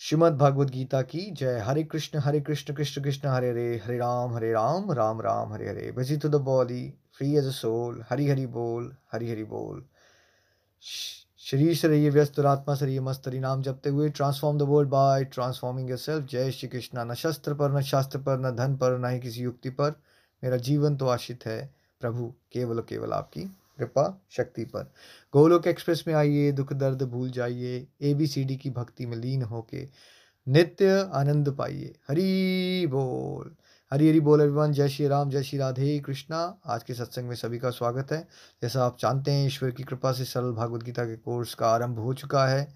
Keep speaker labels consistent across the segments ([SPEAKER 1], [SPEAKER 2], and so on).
[SPEAKER 1] श्रीमद् भगवद गीता की जय। Hare Krishna Hare Krishna Krishna Krishna, Hare Hare Hare Ram Hare Ram Ram Ram, Hare Hare. Busy to the body free as a soul Hari Hari बोल, हरि हरि बोल। शरीर से रहिए व्यस्त और आत्मा से रहिए मस्त। हरि नाम जपते हुए transform the world by transforming yourself जय श्री कृष्ण। न शस्त्र पर, न शास्त्र पर, न धन पर, न ही किसी युक्ति पर। मेरा जीवन तो आशित है प्रभु, केवल केवल आपकी। कृपा शक्ति पर। गोलोक एक्सप्रेस में आइए, दुख दर्द भूल जाइए ए बी सी डी की भक्ति में लीन होके नित्य आनंद पाइए। हरी बोल। हरी हरी बोल अभिमान जय श्री राम, जय श्री राधे कृष्णा। आज के सत्संग में सभी का स्वागत है। जैसा आप जानते हैं, ईश्वर की कृपा से सरल भागवत गीता के कोर्स का आरंभ हो चुका है।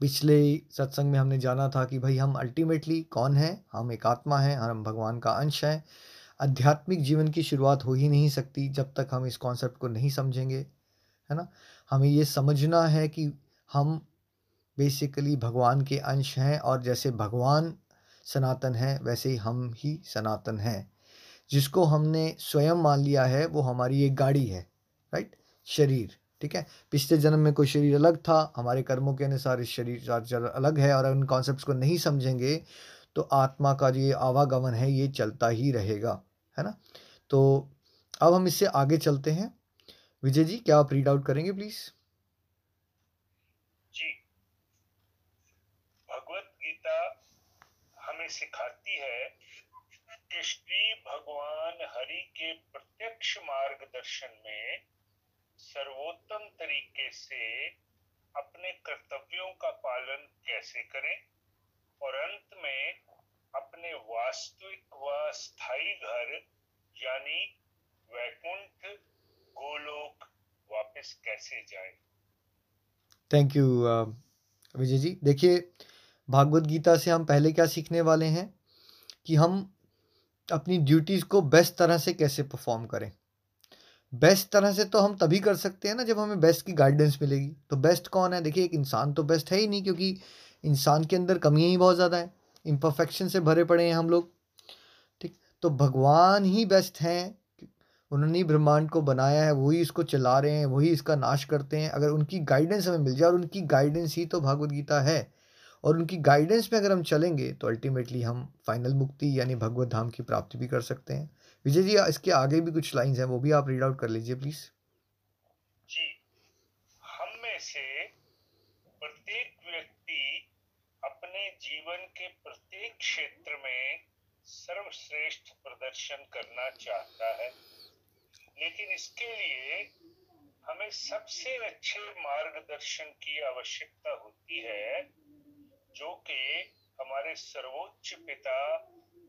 [SPEAKER 1] पिछले सत्संग में हमने जाना था कि भाई हम अल्टीमेटली कौन है? हम एक आत्मा है, हम भगवान का अंश हैं। आध्यात्मिक जीवन की शुरुआत हो ही नहीं सकती जब तक हम इस कॉन्सेप्ट को नहीं समझेंगे, है ना? हमें ये समझना है कि हम बेसिकली भगवान के अंश हैं और जैसे भगवान सनातन है, वैसे ही हम ही सनातन हैं। जिसको हमने स्वयं मान लिया है, वो हमारी एक गाड़ी है राइट शरीर, ठीक है? पिछले जन्म में कोई शरीर अलग था, हमारे कर्मों के अनुसार इस शरीर अलग है और उन कॉन्सेप्ट को नहीं समझेंगे तो आत्मा का जो ये आवागमन है, ये चलता ही रहेगा। है ना? तो अब हम इससे आगे चलते हैं। विजय जी, क्या आप रीड आउट करेंगे प्लीज़
[SPEAKER 2] जी। भगवत गीता हमें सिखाती है कि श्री भगवान हरि के प्रत्यक्ष मार्गदर्शन में सर्वोत्तम तरीके से अपने कर्तव्यों का पालन कैसे करें और अंत में अपने वास्तविक व स्थायी घर, यानी वैकुंठ गोलोक वापस कैसे जाए?
[SPEAKER 1] थैंक यू विजय जी देखिए, भागवत गीता से हम पहले क्या सीखने वाले हैं? कि हम अपनी ड्यूटीज़ को बेस्ट तरह से कैसे परफॉर्म करें? बेस्ट तरह से तो हम तभी कर सकते हैं ना जब हमें बेस्ट की गाइडेंस मिलेगी। तो बेस्ट कौन है? देखिए, एक इंसान तो बेस्ट है ही नहीं, क्योंकि इंसान के अंदर कमियाँ ही बहुत ज़्यादा हैं। इम्परफेक्शन से भरे पड़े हैं हम लोग। ठीक? तो भगवान ही बेस्ट हैं। उन्होंने ही ब्रह्मांड को बनाया है वही इसको चला रहे हैं वही इसका नाश करते हैं। अगर उनकी गाइडेंस हमें मिल जाए, और उनकी गाइडेंस ही तो भागवत गीता है, और उनकी गाइडेंस में अगर हम चलेंगे तो अल्टीमेटली हम फाइनल मुक्ति, यानी भगवत धाम की प्राप्ति भी कर सकते हैं। विजय जी, इसके आगे भी कुछ लाइंस हैं, वो भी आप रीड आउट कर लीजिए प्लीज़
[SPEAKER 2] जी। हम में से प्रत्येक व्यक्ति अपने जीवन के प्रत्येक क्षेत्र में सर्वश्रेष्ठ प्रदर्शन करना चाहता है। लेकिन इसके लिए हमें सबसे अच्छे मार्गदर्शन की आवश्यकता होती है, जो कि हमारे सर्वोच्च पिता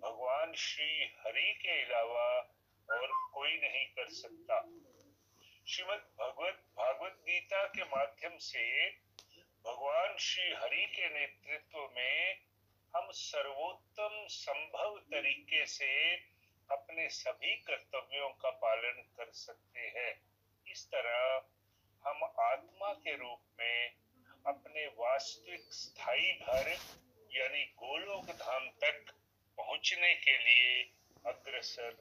[SPEAKER 2] भगवान श्री हरि के अलावा और कोई नहीं कर सकता। श्रीमद भगवत, भागवत गीता के माध्यम से भगवान श्री हरि के नेतृत्व में हम सर्वोत्तम संभव तरीके से अपने सभी कर्तव्यों का पालन कर सकते हैं। इस तरह हम आत्मा के रूप में अपने वास्तविक स्थायी घर, यानी गोलोक धाम तक पहुँचने के लिए अग्रसर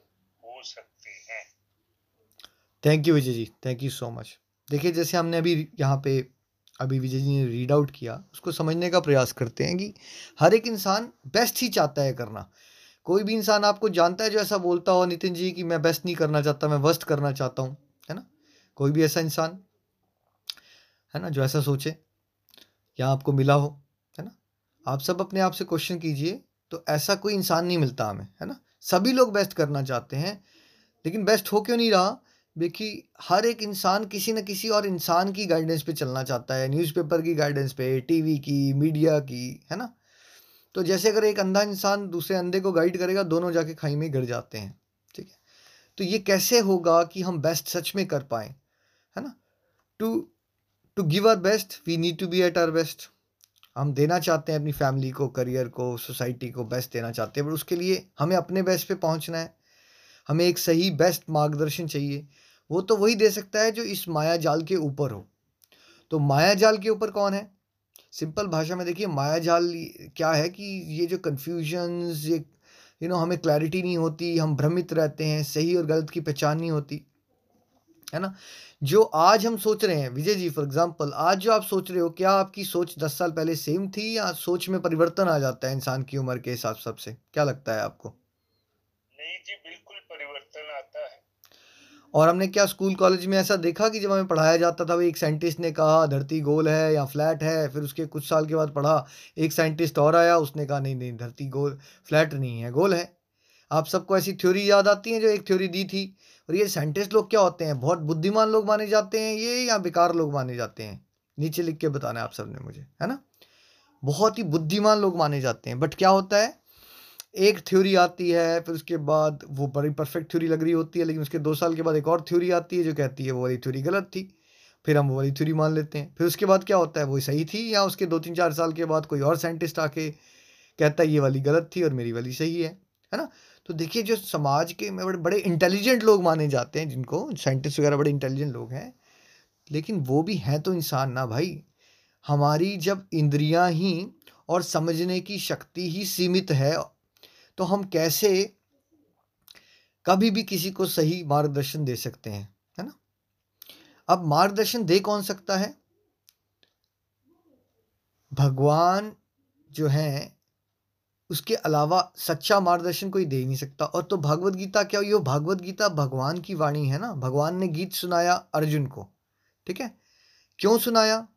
[SPEAKER 2] हो सकते हैं।
[SPEAKER 1] Thank you Vijay ji thank you so much देखिए, जैसे हमने अभी यहाँ पे अभी विजय जी ने रीड आउट किया, उसको समझने का प्रयास करते हैं कि हर एक इंसान बेस्ट ही चाहता है करना। कोई भी इंसान आपको जानता है जो ऐसा बोलता हो, नितिन जी, कि मैं बेस्ट नहीं करना चाहता, मैं वर्स्ट करना चाहता हूँ, है ना? कोई भी ऐसा इंसान, है ना, जो ऐसा सोचे, या आपको मिला हो, है ना? आप सब अपने आप से क्वेश्चन कीजिए तो ऐसा कोई इंसान नहीं मिलता हमें, है ना? सभी लोग बेस्ट करना चाहते हैं, लेकिन बेस्ट हो क्यों नहीं रहा? देखिए, हर एक इंसान किसी न किसी और इंसान की गाइडेंस पे चलना चाहता है न्यूज़पेपर की गाइडेंस पे टीवी की मीडिया की, है ना? तो जैसे अगर एक अंधा इंसान दूसरे अंधे को गाइड करेगा, दोनों जाके खाई में गिर जाते हैं, ठीक है? तो ये कैसे होगा कि हम बेस्ट सच में कर पाए, है ना? To to give our best we need to be at our best हम देना चाहते हैं अपनी फैमिली को करियर को सोसाइटी को बेस्ट देना चाहते हैं बट उसके लिए हमें अपने बेस्ट पे पहुँचना है। हमें एक सही बेस्ट मार्गदर्शन चाहिए। वो तो वही दे सकता है जो इस माया जाल के ऊपर हो। तो माया जाल के ऊपर कौन है? सिंपल भाषा में देखिए, माया जाल क्या है कि ये जो कन्फ्यूजन्स ये यू नो हमें क्लैरिटी नहीं होती, हम भ्रमित रहते हैं, सही और गलत की पहचान नहीं होती, है ना? जो आज हम सोच रहे हैं, विजय जी फॉर एग्जांपल आज जो आप सोच रहे हो, क्या आपकी सोच दस साल पहले सेम थी या सोच में परिवर्तन आ जाता है इंसान की उम्र के हिसाब सबसे क्या लगता है आपको?
[SPEAKER 2] नहीं जी, बिल्कुल परिवर्तन आता
[SPEAKER 1] और हमने क्या स्कूल कॉलेज में ऐसा देखा कि जब हमें पढ़ाया जाता था भाई एक साइंटिस्ट ने कहा, धरती गोल है या फ्लैट है? फिर उसके कुछ साल के बाद पढ़ा, एक साइंटिस्ट और आया, उसने कहा, नहीं नहीं, धरती गोल, फ्लैट नहीं है, गोल है। आप सबको ऐसी थ्योरी याद आती है जो एक थ्योरी दी थी? और ये साइंटिस्ट लोग क्या होते हैं? बहुत बुद्धिमान लोग माने जाते हैं ये या बेकार लोग माने जाते हैं? नीचे लिख के बताना आप सबने मुझे, है ना? बहुत ही बुद्धिमान लोग माने जाते हैं। बट क्या होता है? एक थ्योरी आती है, फिर उसके बाद वो बड़ी परफेक्ट थ्योरी लग रही होती है, लेकिन उसके दो साल के बाद एक और थ्योरी आती है जो कहती है वो वाली थ्योरी गलत थी। फिर हम वो वाली थ्योरी मान लेते हैं। फिर उसके बाद क्या होता है, वो सही थी या उसके दो तीन चार साल के बाद कोई और साइंटिस्ट आके कहता है, ये वाली गलत थी और मेरी वाली सही है। है ना? तो देखिए, जो समाज के में बड़े बड़े इंटेलिजेंट लोग माने जाते हैं, जिनको साइंटिस्ट वगैरह बड़े इंटेलिजेंट लोग हैं, लेकिन वो भी हैं तो इंसान ना भाई। हमारी जब इंद्रियाँ ही और समझने की शक्ति ही सीमित है तो हम कैसे कभी भी किसी को सही मार्गदर्शन दे सकते हैं, है ना? अब मार्गदर्शन दे कौन सकता है? भगवान जो है, उसके अलावा सच्चा मार्गदर्शन कोई दे नहीं सकता। और तो भागवत गीता क्या हुई? भागवत गीता भगवान की वाणी है ना? भगवान ने गीत सुनाया अर्जुन को, ठीक है? क्यों सुनाया?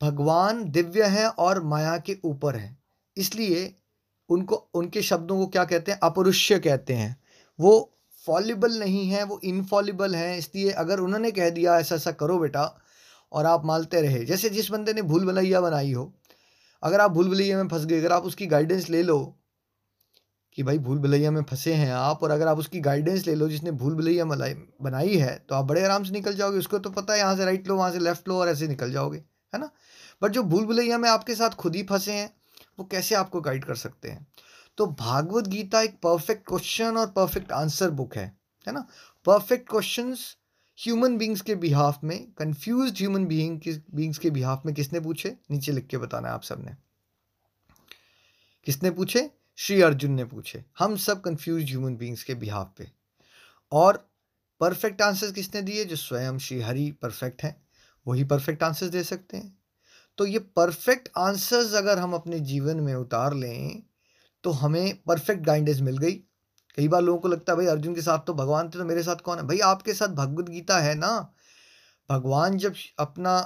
[SPEAKER 1] भगवान दिव्य है और माया के ऊपर है, इसलिए उनको, उनके शब्दों को क्या कहते हैं? अपरुष्य कहते हैं। वो फॉलिबल नहीं है, वो इनफॉलिबल है, इसलिए अगर उन्होंने कह दिया, ऐसा ऐसा करो बेटा, और आप मानते रहे। जैसे जिस बंदे ने भूल भलैया बनाई हो, अगर आप भूल भलैया में फंस गए, अगर आप उसकी गाइडेंस ले लो कि भाई भूल भलैया में फंसे हैं आप, और अगर आप उसकी गाइडेंस ले लो जिसने भूल भलैया बनाई है तो आप बड़े आराम से निकल जाओगे। उसको तो पता है, यहाँ से राइट लो, वहाँ से लेफ़्ट लो, और ऐसे निकल जाओगे, है ना? बट जो भूल भलैया में आपके साथ खुद ही फंसे हैं वो कैसे आपको गाइड कर सकते हैं? तो भागवत गीता एक परफेक्ट क्वेश्चन और परफेक्ट आंसर बुक है है ना? परफेक्ट क्वेश्चंस ह्यूमन बींग्स के बिहाफ में कंफ्यूज ह्यूमन बीइंग बींग्स के बिहाफ में किसने पूछे? नीचे लिख के बताना है आप सबने। किसने पूछे? श्री अर्जुन ने पूछे। हम सब कंफ्यूज ह्यूमन बींग्स के बिहाफ पे। और परफेक्ट आंसर्स किसने दिए? जो स्वयं श्री हरि परफेक्ट हैं, वही परफेक्ट आंसर्स दे सकते हैं। तो ये परफेक्ट आंसर्स अगर हम अपने जीवन में उतार लें तो हमें परफेक्ट गाइडेंस मिल गई। कई बार लोगों को लगता है, भाई, अर्जुन के साथ तो भगवान थे तो मेरे साथ कौन है? भाई, आपके साथ भगवत गीता है ना? भगवान जब अपना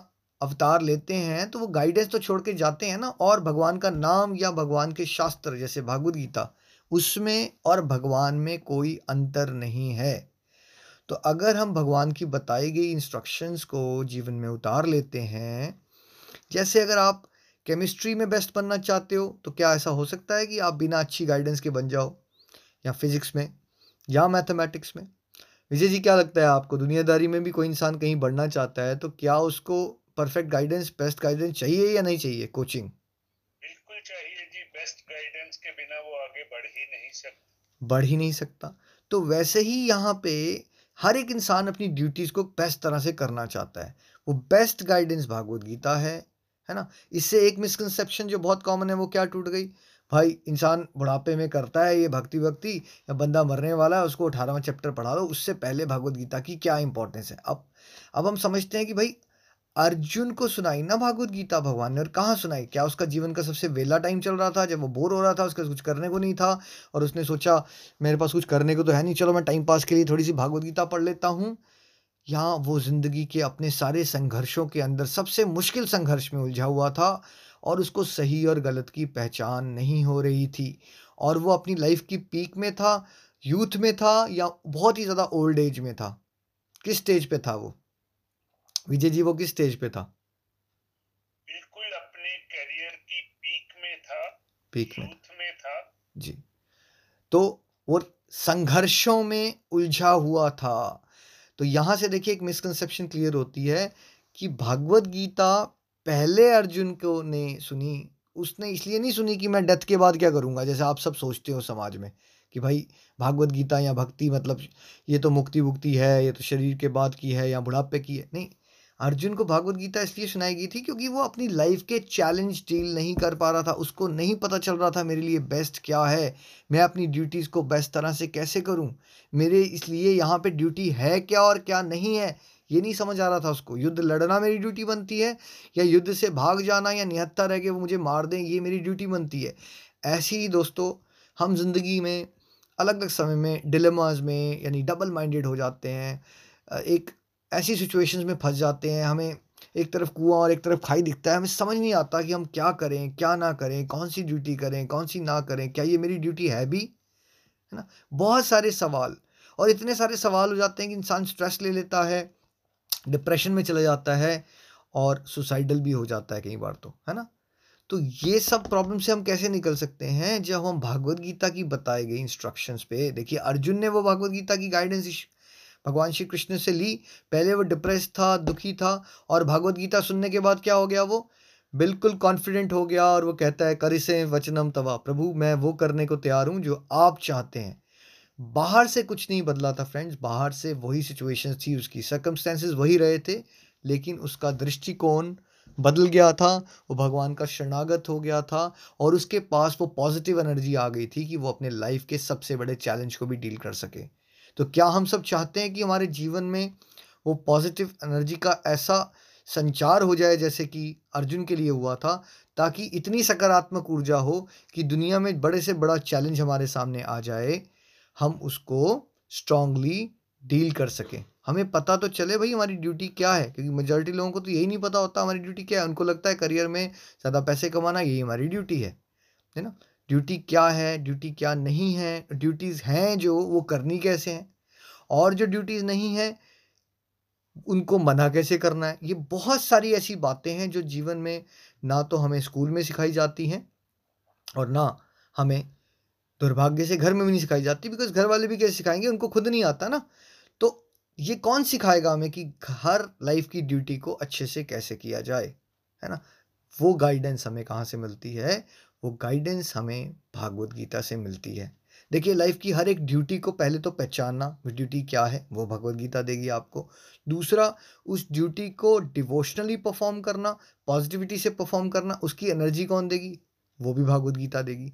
[SPEAKER 1] अवतार लेते हैं तो वो गाइडेंस तो छोड़ के जाते हैं ना, और भगवान का नाम या भगवान के शास्त्र, जैसे भागवत गीता, उसमें और भगवान में कोई अंतर नहीं है। तो अगर हम भगवान की बताई गई इंस्ट्रक्शंस को जीवन में उतार लेते हैं जैसे अगर आप केमिस्ट्री में बेस्ट बनना चाहते हो तो क्या ऐसा हो सकता है कि आप बिना अच्छी गाइडेंस के बन जाओ? या फिज़िक्स में? या मैथमेटिक्स में? विजय जी क्या लगता है आपको? दुनियादारी में भी कोई इंसान कहीं बढ़ना चाहता है तो क्या उसको परफेक्ट गाइडेंस बेस्ट गाइडेंस चाहिए या नहीं चाहिए कोचिंग
[SPEAKER 2] बिल्कुल चाहिए जी बेस्ट गाइडेंस के बिना वो आगे बढ़ ही नहीं सकता।
[SPEAKER 1] बढ़ ही नहीं सकता। तो वैसे ही यहाँ पे हर एक इंसान अपनी ड्यूटीज़ को बेस्ट तरह से करना चाहता है। वो बेस्ट गाइडेंस भागवत गीता है है ना? इससे एक मिसकंसेप्शन जो बहुत कॉमन है, वो क्या टूट गई? भाई, इंसान बुढ़ापे में करता है ये भक्ति भक्ति या बंदा मरने वाला है, उसको अठारहवा चैप्टर पढ़ा दो, उससे पहले भगवत गीता की क्या इंपॉर्टेंस है? अब अब हम समझते हैं कि भाई, अर्जुन को सुनाई ना भागवत गीता भगवान ने, और कहाँ सुनाई? क्या उसका जीवन का सबसे वेला टाइम चल रहा था? जब वो बोर हो रहा था, उसका कुछ करने को नहीं था, और उसने सोचा, मेरे पास कुछ करने को तो है नहीं, चलो मैं टाइम पास के लिए थोड़ी सी भागवत गीता पढ़ लेता हूँ। यहाँ वो ज़िंदगी के अपने सारे संघर्षों के अंदर सबसे मुश्किल संघर्ष में उलझा हुआ था और उसको सही और गलत की पहचान नहीं हो रही थी। और वो अपनी लाइफ की पीक में था यूथ में था या बहुत ही ज़्यादा ओल्ड एज में था। किस स्टेज पे था वो? विजय जी वो किस स्टेज पे था?
[SPEAKER 2] बिल्कुल अपने करियर की पीक में था
[SPEAKER 1] पीक में
[SPEAKER 2] में था।
[SPEAKER 1] जी। तो वो संघर्षों में उलझा हुआ था। तो यहाँ से देखिए एक मिसकंसेप्शन क्लियर होती है कि भागवत गीता पहले अर्जुन को ने सुनी, उसने इसलिए नहीं सुनी कि मैं डेथ के बाद क्या करूँगा? जैसे आप सब सोचते हो समाज में कि भाई भागवत गीता या भक्ति मतलब ये तो मुक्ति वुक्ति है, ये तो शरीर के बाद की है, या बुढ़ापे की है। नहीं अर्जुन को भागवत गीता इसलिए सुनाई गई थी क्योंकि वो अपनी लाइफ के चैलेंज डील नहीं कर पा रहा था। उसको नहीं पता चल रहा था, मेरे लिए बेस्ट क्या है? मैं अपनी ड्यूटीज़ को बेस्ट तरह से कैसे करूँ? मेरे इसलिए यहाँ पे ड्यूटी है क्या और क्या नहीं है? ये नहीं समझ आ रहा था उसको। युद्ध लड़ना मेरी ड्यूटी बनती है या युद्ध से भाग जाना या निहत्ता रह के वो मुझे मार दें, ये मेरी ड्यूटी बनती है। ऐसे ही दोस्तों, हम ज़िंदगी में अलग अलग समय में डिलेमाज में, यानी डबल माइंडेड हो जाते हैं। एक ऐसी सिचुएशंस में फंस जाते हैं, हमें एक तरफ़ कुआँ और एक तरफ़ खाई दिखता है, हमें समझ नहीं आता कि हम क्या करें, क्या ना करें, कौन सी ड्यूटी करें, कौन सी ना करें, क्या ये मेरी ड्यूटी है भी? है ना? बहुत सारे सवाल। और इतने सारे सवाल हो जाते हैं कि इंसान स्ट्रेस ले लेता है डिप्रेशन में चला जाता है और सुसाइडल भी हो जाता है कई बार तो है ना? तो ये सब प्रॉब्लम से हम कैसे निकल सकते हैं? जब हम भागवत गीता की बताई गई इंस्ट्रक्शंस पे, देखिए अर्जुन ने वो भागवत गीता की गाइडेंस भगवान श्री कृष्ण से ली। पहले वो डिप्रेस था, दुखी था और भागवत गीता सुनने के बाद क्या हो गया वो? बिल्कुल कॉन्फिडेंट हो गया और वो कहता है करिसे वचनम तवा। प्रभु, मैं वो करने को तैयार हूँ जो आप चाहते हैं। बाहर से कुछ नहीं बदला था फ्रेंड्स बाहर से वही सिचुएशन थी, उसकी सर्कमस्टेंसेज वही रहे थे, लेकिन उसका दृष्टिकोण बदल गया था। वो भगवान का शरणागत हो गया था और उसके पास वो पॉजिटिव एनर्जी आ गई थी कि वो अपने लाइफ के सबसे बड़े चैलेंज को भी डील कर सके। तो क्या हम सब चाहते हैं कि हमारे जीवन में वो पॉजिटिव एनर्जी का ऐसा संचार हो जाए जैसे कि अर्जुन के लिए हुआ था, ताकि इतनी सकारात्मक ऊर्जा हो कि दुनिया में बड़े से बड़ा चैलेंज हमारे सामने आ जाए, हम उसको स्ट्रांगली डील कर सकें। हमें पता तो चले भाई हमारी ड्यूटी क्या है, क्योंकि मेजोरिटी लोगों को तो यही नहीं पता होता हमारी ड्यूटी क्या है। उनको लगता है करियर में ज़्यादा पैसे कमाना यही हमारी ड्यूटी है है ना? ड्यूटी क्या है, ड्यूटी क्या नहीं है, ड्यूटीज़ हैं जो, वो करनी कैसे हैं? और जो ड्यूटीज़ नहीं है, उनको मना कैसे करना है? ये बहुत सारी ऐसी बातें हैं जो जीवन में ना तो हमें स्कूल में सिखाई जाती हैं और ना हमें दुर्भाग्य से घर में भी नहीं सिखाई जाती बिकॉज़ घर वाले भी कैसे सिखाएँगे? उनको खुद नहीं आता ना। तो ये कौन सिखाएगा हमें कि हर लाइफ की ड्यूटी को अच्छे से कैसे किया जाए? है ना? वो गाइडेंस हमें कहाँ से मिलती है? वो गाइडेंस हमें भागवत गीता से मिलती है। देखिए लाइफ की हर एक ड्यूटी को पहले तो पहचानना, वो ड्यूटी क्या है, वो भगवत गीता देगी आपको। दूसरा, उस ड्यूटी को डिवोशनली परफॉर्म करना पॉजिटिविटी से परफॉर्म करना, उसकी एनर्जी कौन देगी? वो भी भागवत गीता देगी।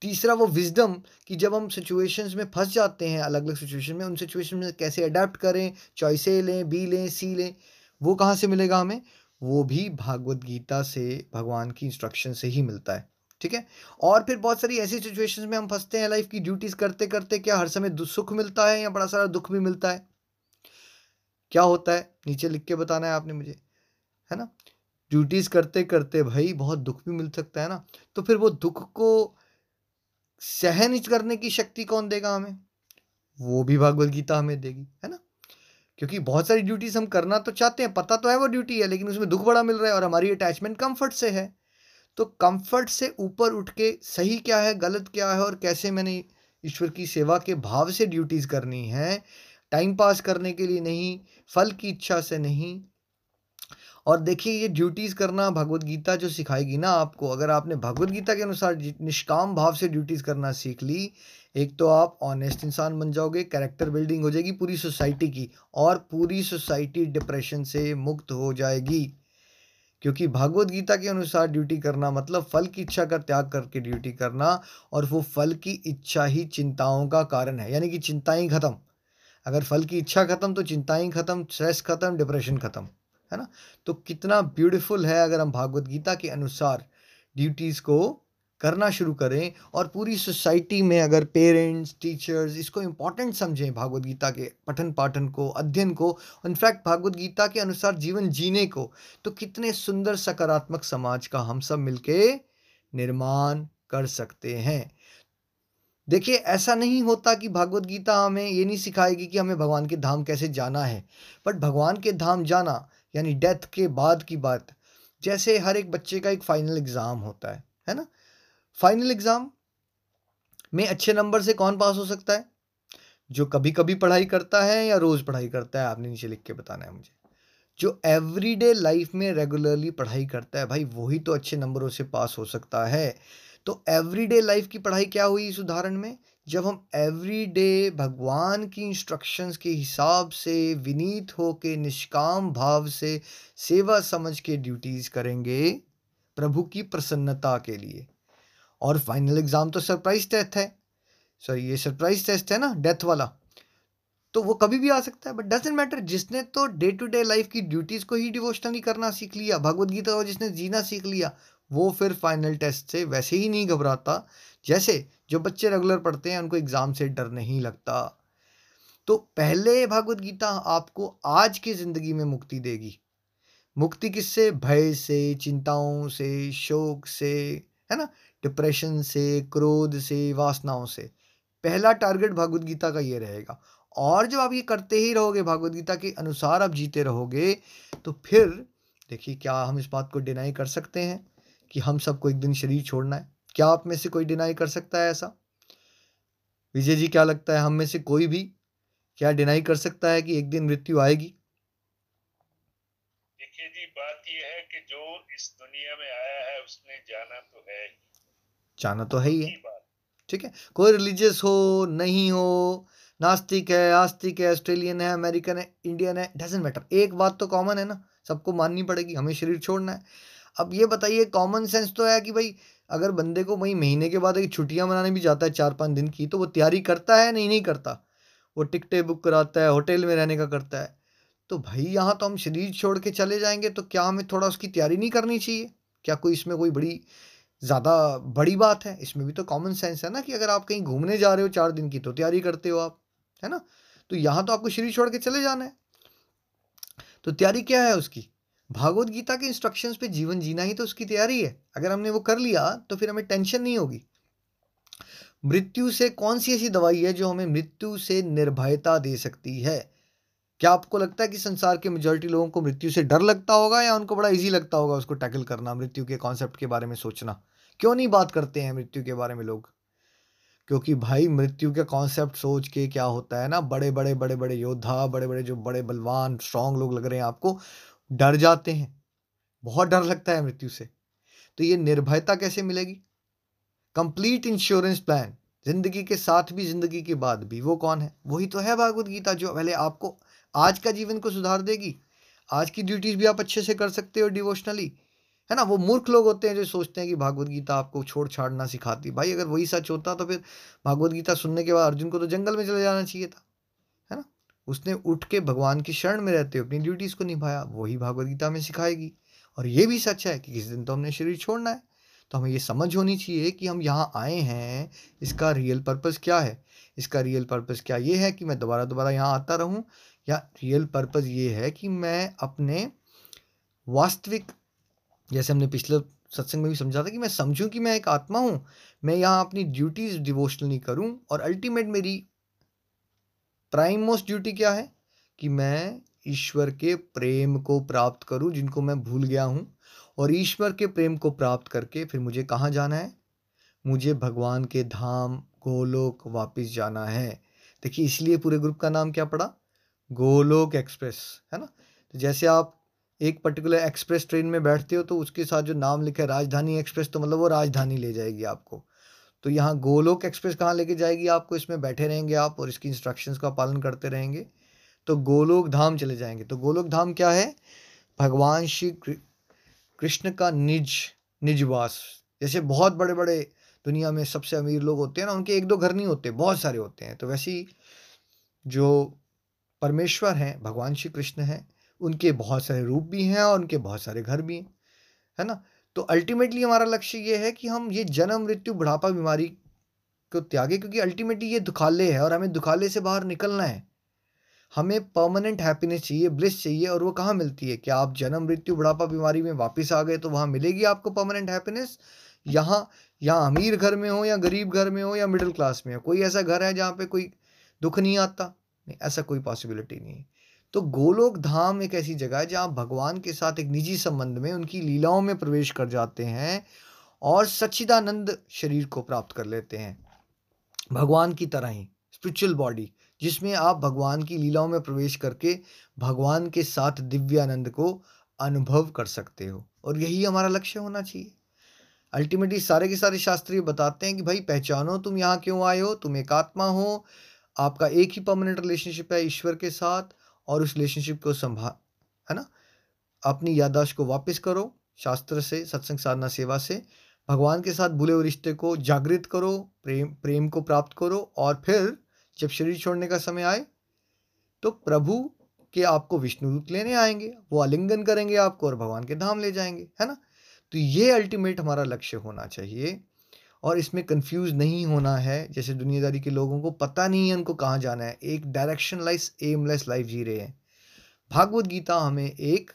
[SPEAKER 1] तीसरा, वो विजडम कि जब हम सिचुएशंस में फंस जाते हैं अलग अलग सिचुएशन में, उन सिचुएशन में कैसे अडेप्ट करें चॉइसें लें बी लें सी लें, वो कहाँ से मिलेगा हमें? वो भी भागवत गीता से, भगवान की इंस्ट्रक्शन से ही मिलता है। ठीक है? और फिर बहुत सारी ऐसी सिचुएशंस में हम फंसते हैं लाइफ की ड्यूटीज़ करते करते क्या हर समय सुख मिलता है या बड़ा सारा दुख भी मिलता है? क्या होता है? नीचे लिख के बताना है आपने मुझे, है ना? ड्यूटीज़ करते करते भाई बहुत दुख भी मिल सकता है ना? तो फिर वो दुख को सहन करने की शक्ति कौन देगा हमें? वो भी भगवत गीता हमें देगी, है ना? क्योंकि बहुत सारी ड्यूटीज़ हम करना तो चाहते हैं, पता तो है वो ड्यूटी है, लेकिन उसमें दुख बड़ा मिल रहा है और हमारी अटैचमेंट कंफर्ट से है। तो कंफर्ट से ऊपर उठ के सही क्या है, गलत क्या है और कैसे मैंने ईश्वर की सेवा के भाव से ड्यूटीज़ करनी है? टाइम पास करने के लिए नहीं, फल की इच्छा से नहीं। और देखिए, ये ड्यूटीज़ करना भगवत गीता जो सिखाएगी ना आपको, अगर आपने भगवत गीता के अनुसार निष्काम भाव से ड्यूटीज़ करना सीख ली, एक तो आप ऑनेस्ट इंसान बन जाओगे कैरेक्टर बिल्डिंग हो जाएगी पूरी सोसाइटी की और पूरी सोसाइटी डिप्रेशन से मुक्त हो जाएगी। क्योंकि भागवत गीता के अनुसार ड्यूटी करना मतलब फल की इच्छा का त्याग करके ड्यूटी करना और वो फल की इच्छा ही चिंताओं का कारण है। यानी कि चिंताएँ खत्म। अगर फल की इच्छा खत्म तो चिंताएँ खत्म स्ट्रेस खत्म डिप्रेशन खत्म, है ना? तो कितना ब्यूटीफुल है अगर हम भागवत गीता के अनुसार ड्यूटीज़ को करना शुरू करें और पूरी सोसाइटी में अगर पेरेंट्स, टीचर्स इसको इंपॉर्टेंट समझें भागवत गीता के पठन पाठन को, अध्ययन को इनफैक्ट भागवत गीता के अनुसार जीवन जीने को तो कितने सुंदर सकारात्मक समाज का हम सब मिलके निर्माण कर सकते हैं। देखिए, ऐसा नहीं होता कि भागवत गीता हमें ये नहीं सिखाएगी कि हमें भगवान के धाम कैसे जाना है बट भगवान के धाम जाना, यानी डेथ के बाद की बात, जैसे हर एक बच्चे का एक फाइनल एग्ज़ाम होता है है ना? फाइनल एग्ज़ाम में अच्छे नंबर से कौन पास हो सकता है? जो कभी कभी पढ़ाई करता है या रोज़ पढ़ाई करता है? आपने नीचे लिख के बताना है मुझे। जो एवरीडे लाइफ में रेगुलरली पढ़ाई करता है, भाई, वही तो अच्छे नंबरों से पास हो सकता है। तो एवरीडे लाइफ की पढ़ाई क्या हुई इस उदाहरण में? जब हम एवरीडे भगवान की इंस्ट्रक्शंस के हिसाब से, विनीत हो के निष्काम भाव से, सेवा समझ के ड्यूटीज़ करेंगे, प्रभु की प्रसन्नता के लिए। और फाइनल एग्ज़ाम तो सरप्राइज़ टेस्ट है। सॉरी ये सरप्राइज़ टेस्ट है ना डेथ वाला। तो वो कभी भी आ सकता है बट डजेंट मैटर जिसने तो डे टू डे लाइफ की ड्यूटीज़ को ही डिवोशनली करना सीख लिया, भगवत गीता को जिसने जीना सीख लिया, वो फिर फाइनल टेस्ट से वैसे ही नहीं घबराता। जैसे जो बच्चे रेगुलर पढ़ते हैं, उनको एग्ज़ाम से डर नहीं लगता। तो पहले भगवत गीता आपको आज की ज़िंदगी में मुक्ति देगी। मुक्ति किससे? भय से, चिंताओं से, शोक से है ना? डिप्रेशन से, क्रोध से, वासनाओं से। पहला टारगेट भगवत गीता का ये रहेगा। और जब आप ये करते ही रहोगे भागवत गीता के अनुसार आप जीते रहोगे तो फिर देखिए क्या हम इस बात को डिनाई कर सकते हैं कि हम सबको एक दिन शरीर छोड़ना है। क्या आप में से कोई डिनाई कर सकता है ऐसा? विजय जी, क्या लगता है हम में से कोई भी? क्या डिनाई कर सकता है कि एक दिन मृत्यु आएगी?
[SPEAKER 2] देखिए जी कि जो इस दुनिया में आया है उसने जाना तो है
[SPEAKER 1] जाना तो है ही है। ठीक है? कोई रिलीजियस हो नहीं हो नास्तिक है आस्तिक है ऑस्ट्रेलियन है अमेरिकन है इंडियन है डजेंट मैटर एक बात तो कॉमन है ना सबको माननी पड़ेगी हमें शरीर छोड़ना है। अब ये बताइए कॉमन सेंस तो है कि भाई अगर बंदे को वही महीने के बाद एक छुट्टियाँ मनाने भी जाता है चार पाँच दिन की तो वो तैयारी करता है नहीं नहीं करता? वो टिकटें बुक कराता है होटल में रहने का करता है। तो भाई यहाँ तो हम शरीर छोड़ के चले जाएँगे तो क्या हमें थोड़ा उसकी तैयारी नहीं करनी चाहिए? क्या कोई इसमें कोई बड़ी, ज़्यादा बड़ी बात है? इसमें भी तो कॉमन सेंस है ना कि अगर आप कहीं घूमने जा रहे हो चार दिन की तो तैयारी करते हो आप, है ना? तो यहाँ तो आपको शरीर छोड़ के चले जाना है। तो तैयारी क्या है उसकी? भागवत गीता के इंस्ट्रक्शंस पे जीवन जीना ही तो उसकी तैयारी है। अगर हमने वो कर लिया तो फिर हमें टेंशन नहीं होगी। मृत्यु से कौन सी ऐसी दवाई है जो हमें मृत्यु से निर्भयता दे सकती है? क्या आपको लगता है कि संसार के मेजोरिटी लोगों को मृत्यु से डर लगता होगा या उनको बड़ा इजी लगता होगा उसको टैकल करना, मृत्यु के कॉन्सेप्ट के बारे में सोचना? क्यों नहीं बात करते हैं मृत्यु के बारे में लोग? क्योंकि भाई, मृत्यु के कॉन्सेप्ट सोच के क्या होता है ना, बड़े बड़े बड़े बड़े योद्धा, बड़े बड़े जो बड़े बलवान स्ट्रांग लोग लग रहे हैं आपको, डर जाते हैं। बहुत डर लगता है मृत्यु से। तो ये निर्भयता कैसे मिलेगी? कंप्लीट इंश्योरेंस प्लान ज़िंदगी के साथ भी, ज़िंदगी के बाद भी। वो कौन है? वही तो है भागवत गीता जो पहले आपको आज का जीवन को सुधार देगी। आज की ड्यूटीज़ भी आप अच्छे से कर सकते हो डिवोशनली है ना? वो मूर्ख लोग होते हैं जो सोचते हैं कि भागवत गीता आपको छोड़ छाड़ना सिखाती। भाई, अगर वही सच होता तो फिर भागवत गीता सुनने के बाद अर्जुन को तो जंगल में चले जाना चाहिए था। है ना? उसने उठ के भगवान की शरण में रहते हुए अपनी ड्यूटीज़ को निभाया। वही भागवत गीता में सिखाएगी। और ये भी सच है कि किसी दिन तो हमने शरीर छोड़ना है। तो हमें ये समझ होनी चाहिए कि हम यहाँ आए हैं। इसका रियल पर्पज़ क्या है? इसका रियल पर्पज़ क्या? ये है कि मैं दोबारा दोबारा यहाँ आता रहूँ। या रियल पर्पज़ ये है कि मैं अपने वास्तविक, जैसे हमने पिछले सत्संग में भी समझा था कि मैं समझूं कि मैं एक आत्मा हूँ, मैं यहाँ अपनी ड्यूटीज़ डिवोशनली करूँ और अल्टीमेट मेरी प्राइम मोस्ट ड्यूटी क्या है? कि मैं ईश्वर के प्रेम को प्राप्त करूँ, जिनको मैं भूल गया हूँ और ईश्वर के प्रेम को प्राप्त करके फिर मुझे कहाँ जाना है? मुझे भगवान के धाम, गोलोक वापस जाना है। देखिए, इसलिए पूरे ग्रुप का नाम क्या पड़ा? गोलोक एक्सप्रेस, है ना? तो जैसे आप एक पर्टिकुलर एक्सप्रेस ट्रेन में बैठते हो तो उसके साथ जो नाम लिखा है, राजधानी एक्सप्रेस तो मतलब वो राजधानी ले जाएगी आपको। तो यहाँ गोलोक एक्सप्रेस कहाँ लेके जाएगी आपको? इसमें बैठे रहेंगे आप और इसकी इंस्ट्रक्शंस का पालन करते रहेंगे। तो गोलोक धाम चले जाएँगे। तो गोलोक धाम क्या है? भगवान श्री कृष्ण का निज, निजवास। जैसे बहुत बड़े बड़े दुनिया में सबसे अमीर लोग होते हैं ना, उनके एक दो घर नहीं होते, बहुत सारे होते हैं। तो वैसे ही जो परमेश्वर हैं, भगवान श्री कृष्ण हैं, उनके बहुत सारे रूप भी हैं और उनके बहुत सारे घर भी हैं, है ना? तो अल्टीमेटली हमारा लक्ष्य ये है कि हम ये जन्म, मृत्यु, बुढ़ापा, बीमारी को त्यागे क्योंकि अल्टीमेटली ये दुखाले है और हमें दुखाले से बाहर निकलना है। हमें परमानेंट हैप्पीनेस चाहिए ब्लिस चाहिए और वो कहाँ मिलती है? क्या आप जन्म, मृत्यु, बुढ़ापा, बीमारी में वापस आ गए तो वहाँ मिलेगी आपको परमानेंट हैप्पीनेस यहाँ यहाँ अमीर घर में हो या गरीब घर में हो या मिडिल क्लास में हो, कोई ऐसा घर है जहाँ पे कोई दुख नहीं आता? नहीं, ऐसा कोई पॉसिबिलिटी नहीं। तो गोलोक धाम एक ऐसी जगह है जहाँ भगवान के साथ एक निजी संबंध में उनकी लीलाओं में प्रवेश कर जाते हैं और सच्चिदानंद शरीर को प्राप्त कर लेते हैं। भगवान की तरह ही स्पिरिचुअल बॉडी जिसमें आप भगवान की लीलाओं में प्रवेश करके भगवान के साथ दिव्यानंद को अनुभव कर सकते हो। और यही हमारा लक्ष्य होना चाहिए। अल्टीमेटली सारे के सारे शास्त्री बताते हैं कि भाई पहचानो तुम यहाँ क्यों आए हो, तुम एक आत्मा हो आपका एक ही परमानेंट रिलेशनशिप है ईश्वर के साथ और उस रिलेशनशिप को संभाल है ना? अपनी यादाश्त को वापस करो, शास्त्र से, सत्संग साधना सेवा से, भगवान के साथ भूले हुए रिश्ते को जागृत करो, प्रेम प्रेम को प्राप्त करो और फिर जब शरीर छोड़ने का समय आए तो प्रभु के आपको विष्णु दूत लेने आएँगे, वो आलिंगन करेंगे आपको और भगवान के धाम ले जाएँगे, है ना? तो ये अल्टीमेट हमारा लक्ष्य होना चाहिए। और इसमें कंफ्यूज नहीं होना है, जैसे दुनियादारी के लोगों को पता नहीं है उनको कहाँ जाना है। एक डायरेक्शन लाइस एमलेस लाइफ जी रहे हैं। भागवत गीता हमें एक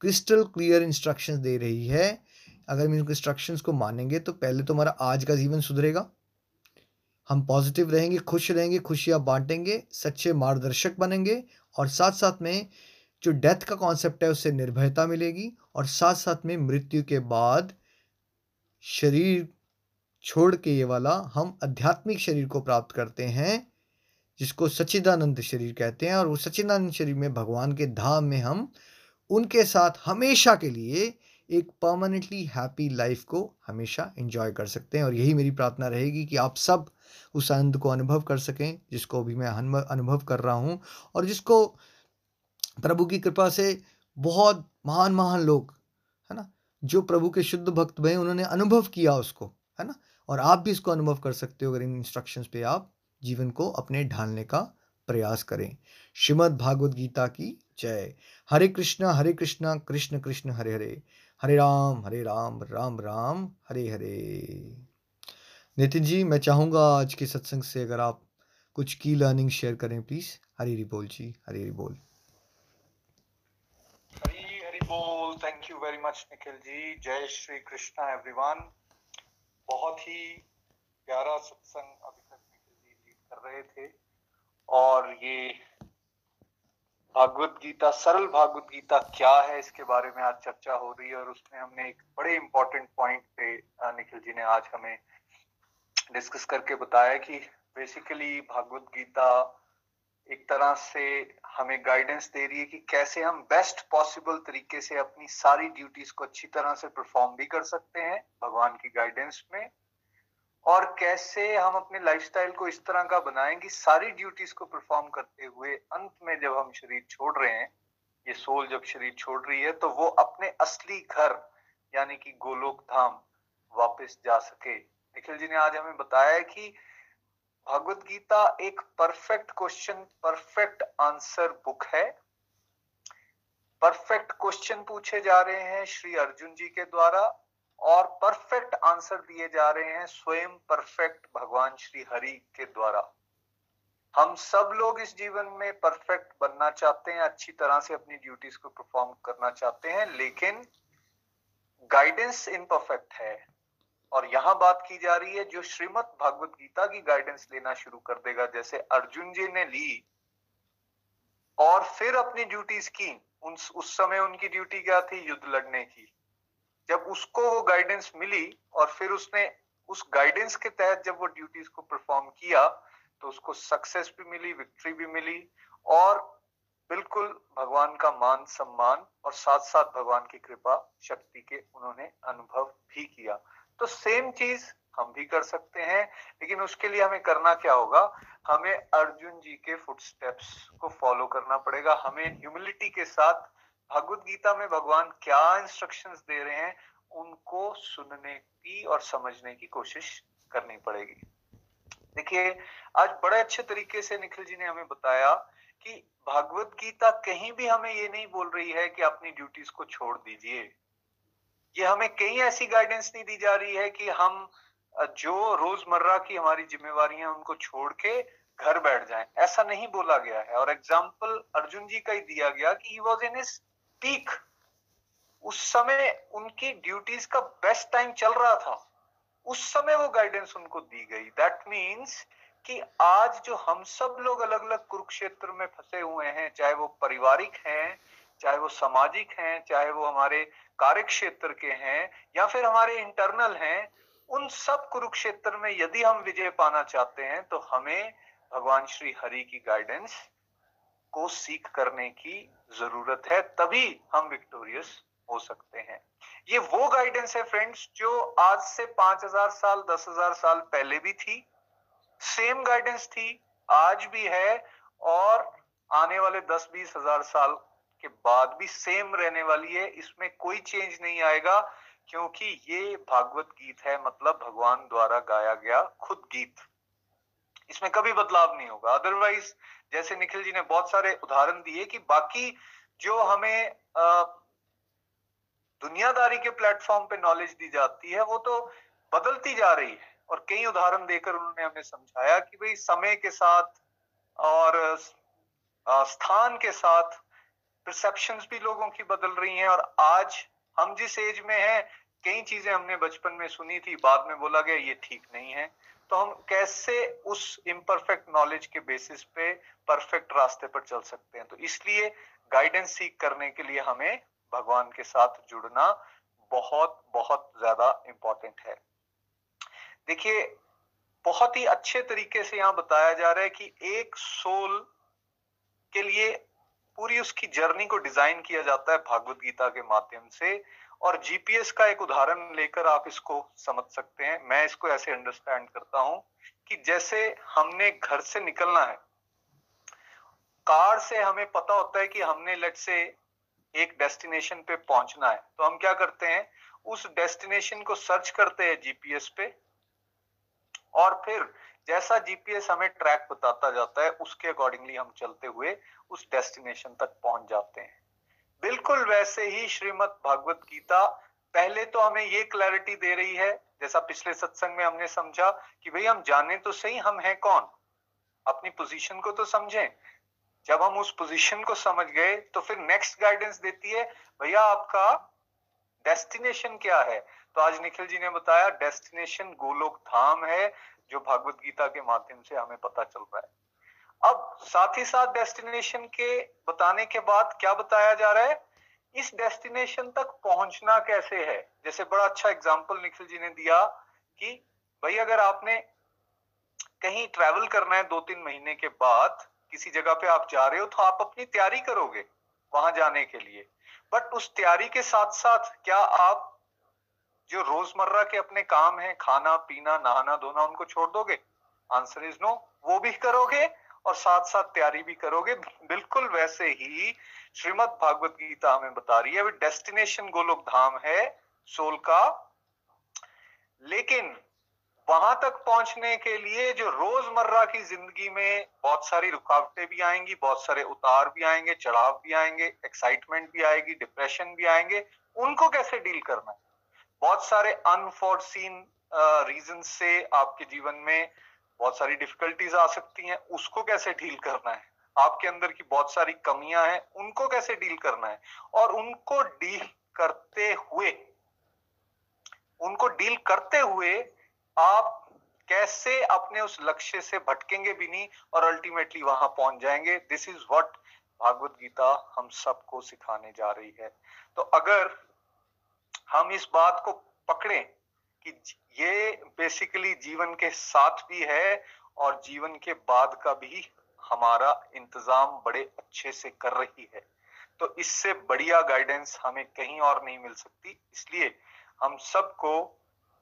[SPEAKER 1] क्रिस्टल क्लियर इंस्ट्रक्शंस दे रही है। अगर हम इन इंस्ट्रक्शंस को मानेंगे तो पहले तो हमारा आज का जीवन सुधरेगा। हम पॉजिटिव रहेंगे, खुश रहेंगे, खुशियाँ बांटेंगे, सच्चे मार्गदर्शक बनेंगे और साथ साथ में जो डेथ का कॉन्सेप्ट है, उससे निर्भयता मिलेगी और साथ साथ में मृत्यु के बाद शरीर छोड़ के ये वाला हम आध्यात्मिक शरीर को प्राप्त करते हैं, जिसको सच्चिदानंद शरीर कहते हैं। और वो सच्चिदानंद शरीर में भगवान के धाम में हम उनके साथ हमेशा के लिए एक परमानेंटली हैप्पी लाइफ को हमेशा एंजॉय कर सकते हैं। और यही मेरी प्रार्थना रहेगी कि आप सब उस आनंद को अनुभव कर सकें, जिसको अभी मैं अनुभव कर रहा हूँ। और जिसको प्रभु की कृपा से बहुत महान महान लोग, है ना, जो प्रभु के शुद्ध भक्त भय उन्होंने अनुभव किया उसको, है ना और आप भी इसको अनुभव कर सकते हो अगर इन इंस्ट्रक्शंस पे आप जीवन को अपने ढालने का प्रयास करें। श्रीमद् भागवत गीता की जय। हरे कृष्णा हरे कृष्णा, कृष्ण कृष्ण, हरे हरे। हरे राम हरे राम राम राम, हरे हरे। नितिन जी, मैं चाहूँगा आज के सत्संग से अगर आप कुछ की लर्निंग शेयर करें प्लीज़ हरी हरी बोल जी, हरी हरी बोल।
[SPEAKER 3] हरी हरी बोल। Thank you very much Nikhil ji. जय श्री कृष्णा एवरीवन बहुत ही प्यारा सत्संग अभी तक जी लीड कर रहे थे। और ये भागवत गीता, सरल भागवत गीता क्या है, इसके बारे में आज चर्चा हो रही है और उसमें हमने एक बड़े इंपॉर्टेंट पॉइंट पे निखिल जी ने आज हमें डिस्कस करके बताया कि बेसिकली भागवत गीता एक तरह से हमें गाइडेंस दे रही है कि कैसे हम बेस्ट पॉसिबल तरीके से अपनी सारी ड्यूटीज़ को अच्छी तरह से परफॉर्म भी कर सकते हैं भगवान की गाइडेंस में, और कैसे हम अपने लाइफस्टाइल को इस तरह का बनाएँ कि सारी ड्यूटीज़ को परफॉर्म करते हुए अंत में जब हम शरीर छोड़ रहे हैं, ये सोल जब शरीर छोड़ रही है तो वो अपने असली घर, यानी कि गोलोक धाम, वापस जा सके। निखिल जी ने आज हमें बताया कि भगवत गीता एक perfect question perfect answer book है। परफेक्ट क्वेश्चन पूछे जा रहे हैं श्री अर्जुन जी के द्वारा और परफेक्ट आंसर दिए जा रहे हैं स्वयं परफेक्ट भगवान श्री हरि के द्वारा। हम सब लोग इस जीवन में परफेक्ट बनना चाहते हैं, अच्छी तरह से अपनी ड्यूटीज़ को परफॉर्म करना चाहते हैं, लेकिन गाइडेंस इनपरफेक्ट है। और यहाँ बात की जा रही है जो श्रीमद भागवत गीता की गाइडेंस लेना शुरू कर देगा, जैसे अर्जुन जी ने ली और फिर अपनी ड्यूटीज़ की। उन, उस समय उनकी ड्यूटी क्या थी? युद्ध लड़ने की। जब उसको वो गाइडेंस मिली और फिर उसने उस गाइडेंस के तहत जब वो ड्यूटीज़ को परफॉर्म किया तो उसको सक्सेस भी मिली विक्ट्री भी मिली और बिल्कुल भगवान का मान सम्मान और साथ साथ भगवान की कृपा, शक्ति के उन्होंने अनुभव भी किया। तो सेम चीज़ हम भी कर सकते हैं, लेकिन उसके लिए हमें करना क्या होगा? हमें अर्जुन जी के फुटस्टेप्स को फॉलो करना पड़ेगा। हमें ह्यूमिलिटी के साथ भगवत गीता में भगवान क्या इंस्ट्रक्शंस दे रहे हैं, उनको सुनने की और समझने की कोशिश करनी पड़ेगी। देखिए, आज बड़े अच्छे तरीके से निखिल जी ने हमें बताया कि भगवत गीता कहीं भी हमें ये नहीं बोल रही है कि अपनी ड्यूटीज़ को छोड़ दीजिए। ये हमें कहीं ऐसी गाइडेंस नहीं दी जा रही है कि हम जो रोज़मर्रा की हमारी जिम्मेवार उनको छोड़ के घर बैठ जाएँ। ऐसा नहीं बोला गया है। और एग्ज़ाम्पल अर्जुन जी का ही दिया गया कि he was in his peak उस समय उनकी ड्यूटीज़ का बेस्ट टाइम चल रहा था। उस समय वो गाइडेंस उनको दी गई। दैट मीन्स कि आज जो हम सब लोग अलग अलग कुरुक्षेत्र में फंसे हुए हैं, चाहे वो पारिवारिक हैं चाहे वो सामाजिक हैं, चाहे वो हमारे कार्य क्षेत्र के हैं, या फिर हमारे इंटरनल हैं, उन सब कुरुक्षेत्र में यदि हम विजय पाना चाहते हैं तो हमें भगवान श्री हरि की गाइडेंस को सीख करने की ज़रूरत है, तभी हम विक्टोरियस हो सकते हैं। ये वो गाइडेंस है फ्रेंड्स जो आज से पाँच हज़ार साल, दस हज़ार साल पहले भी थी। सेम गाइडेंस थी, आज भी है, और आने वाले दस बीस हज़ार साल के बाद भी सेम रहने वाली है, इसमें कोई चेंज नहीं आएगा, क्योंकि ये भागवत गीत है मतलब भगवान द्वारा गाया गया खुद गीत। इसमें कभी बदलाव नहीं होगा। अदरवाइज़ जैसे निखिल जी ने बहुत सारे उदाहरण दिए कि बाकी जो हमें दुनियादारी के प्लेटफॉर्म पे नॉलेज दी जाती है, वो तो बदलती जा रही है। और कई उदाहरण देकर उन्होंने हमें समझाया कि भाई समय के साथ और स्थान के साथ परसेप्शंस भी लोगों की बदल रही हैं और आज हम जिस एज में हैं, कई चीज़ें हमने बचपन में सुनी थी, बाद में बोला गया, ये ठीक नहीं है। तो हम कैसे उस इम्परफेक्ट नॉलेज के बेसिस पे परफेक्ट रास्ते पर चल सकते हैं? तो इसलिए गाइडेंस सीख करने के लिए हमें भगवान के साथ जुड़ना बहुत बहुत ज़्यादा इंपॉर्टेंट है। देखिए, बहुत ही अच्छे तरीके से यहाँ बताया जा रहा है कि एक सोल के लिए पूरी उसकी जर्नी को डिज़ाइन किया जाता है भागवत गीता के माध्यम से। और जीपीएस का एक उदाहरण लेकर आप इसको समझ सकते हैं। मैं इसको ऐसे अंडरस्टैंड करता हूँ कि जैसे हमने घर से निकलना है, कार से हमें पता होता है कि हमने लेट से एक डेस्टिनेशन पे पहुँचना है। तो हम क्या करते हैं? उस डेस्टिनेशन को सर्च करते हैं जीपीएस पे। और फिर जैसा जीपीएस हमें ट्रैक बताता जाता है, उसके अकॉर्डिंगली हम चलते हुए उस डेस्टिनेशन तक पहुँच जाते हैं। बिल्कुल वैसे ही श्रीमद भागवत गीता पहले तो हमें ये क्लैरिटी दे रही है, जैसा पिछले सत्संग में हमने समझा कि भाई हम जाने तो सही हम हैं कौन? अपनी पोजीशन को तो समझें। जब हम उस पोजीशन को समझ गए तो फिर नेक्स्ट गाइडेंस देती है, भैया आपका डेस्टिनेशन क्या है? तो आज निखिल जी ने बताया, डेस्टिनेशन गोलोक धाम है, जो भागवत गीता के माध्यम से हमें पता चल रहा है। अब साथ ही साथ डेस्टिनेशन के बताने के बाद क्या बताया जा रहा है? इस डेस्टिनेशन तक पहुँचना कैसे है? जैसे बड़ा अच्छा एग्ज़ाम्पल निखिल जी ने दिया कि, भाई, अगर आपने कहीं ट्रेवल करना है दो तीन महीने के बाद, किसी जगह पे आप जा रहे हो तो आप अपनी तैयारी करोगे वहाँ जाने के लिए। बट उस तैयारी के साथ साथ क्या आप जो रोज़मर्रा के अपने काम है, खाना, पीना, नहाना, धोना, उनको छोड़ दोगे? आंसर इज़ नो वो भी करोगे और साथ साथ तैयारी भी करोगे। बिल्कुल वैसे ही श्रीमद भागवत गीता हमें बता रही है डेस्टिनेशन गोलोक धाम है, सोल का। लेकिन वहाँ तक पहुँचने के लिए जो रोज़मर्रा की ज़िंदगी में बहुत सारी रुकावटें भी आएँगी, बहुत सारे उतार भी आएँगे, चढ़ाव भी आएँगे एक्साइटमेंट भी आएगी डिप्रेशन भी आएँगे, उनको कैसे डील करना है? बहुत सारे अनफोर्सीन रीजन से आपके जीवन में बहुत सारी डिफिकल्टीज आ सकती हैं। उसको कैसे डील करना है? आपके अंदर की बहुत सारी कमियाँ हैं, उनको कैसे डील करना है? और उनको डील करते हुए, उनको डील करते हुए आप कैसे अपने उस लक्ष्य से भटकेंगे भी नहीं और अल्टीमेटली वहाँ पहुँच जाएँगे? This is what Bhagavad Gita हम सबको सिखाने जा रही है। तो अगर हम इस बात को पकड़े कि ये बेसिकली जीवन के साथ भी है और जीवन के बाद का भी हमारा इंतज़ाम बड़े अच्छे से कर रही है। तो इससे बढ़िया गाइडेंस हमें कहीं और नहीं मिल सकती। इसलिए हम सबको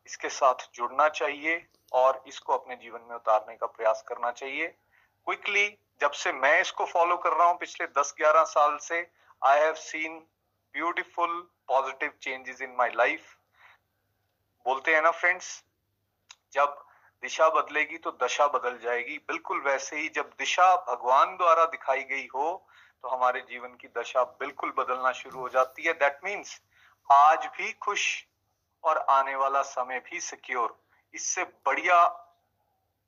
[SPEAKER 3] इसके साथ जुड़ना चाहिए और इसको अपने जीवन में उतारने का प्रयास करना चाहिए। क्विकली जब से मैं इसको फॉलो कर रहा हूँ, पिछले 10-11 साल से I have seen beautiful positive changes in my life बोलते हैं ना फ्रेंड्स जब दिशा बदलेगी तो दशा बदल जाएगी। बिल्कुल वैसे ही जब दिशा भगवान द्वारा दिखाई गई हो तो हमारे जीवन की दशा बिल्कुल बदलना शुरू हो जाती है। दैट मीन्स आज भी खुश और आने वाला समय भी सिक्योर इससे बढ़िया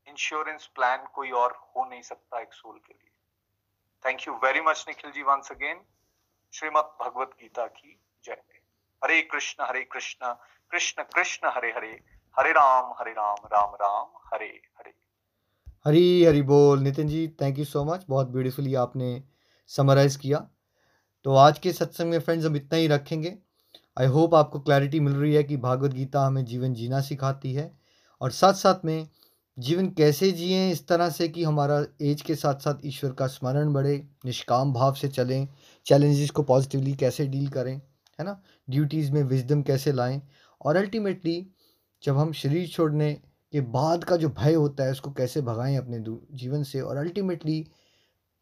[SPEAKER 3] इंश्योरेंस प्लान कोई और हो नहीं सकता एक सोल के लिए। Thank you very much Nikhil ji once again Shrimad Bhagavad Gita की जय। हरे कृष्ण हरे कृष्ण कृष्ण कृष्ण, हरे हरे हरे राम हरे राम राम राम, हरे हरे।
[SPEAKER 1] हरी हरी बोल। Nitin ji thank you so much बहुत ब्यूटीफुली आपने समराइज किया। तो आज के सत्संग में फ्रेंड्स हम इतना ही रखेंगे। आई होप आपको क्लैरिटी मिल रही है कि भागवत गीता हमें जीवन जीना सिखाती है। और साथ साथ में जीवन कैसे जिए, इस तरह से कि हमारा एज के साथ साथ ईश्वर का स्मरण बढ़े, निष्काम भाव से चलें चैलेंजेस को पॉजिटिवली कैसे डील करें। है ना? ड्यूटीज़ में विजडम कैसे लाएँ? और अल्टीमेटली जब हम शरीर छोड़ने के बाद का जो भय होता है, उसको कैसे भगाएँ अपने जीवन से? और अल्टीमेटली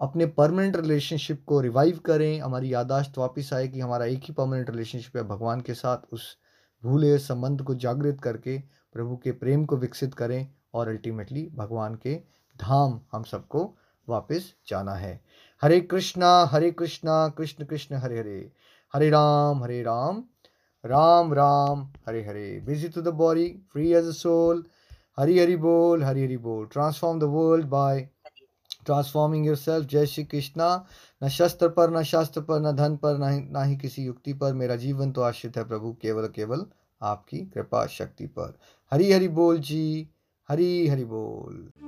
[SPEAKER 1] अपने परमानेंट रिलेशनशिप को रिवाइव करें। हमारी यादाश्त वापस आए कि हमारा एक ही परमानेंट रिलेशनशिप है, भगवान के साथ उस भूले संबंध को जागृत करके, प्रभु के प्रेम को विकसित करें और अल्टीमेटली भगवान के धाम हम सबको वापस जाना है। Hare Krishna Hare Krishna, Krishna Krishna, Hare Hare. Hare Ram Hare Ram. Ram Ram, Hare Hare. Busy to the body free as a soul Hari, Hari बोल, हरी, हरि बोल। Transform the world by transforming yourself जय श्री कृष्णा। न शस्त्र पर, न शास्त्र पर, न धन पर, न ना ही किसी युक्ति पर। मेरा जीवन तो आश्रित है प्रभु, केवल केवल आपकी कृपा शक्ति पर। हरी, हरि बोल जी। हरी, हरि बोल।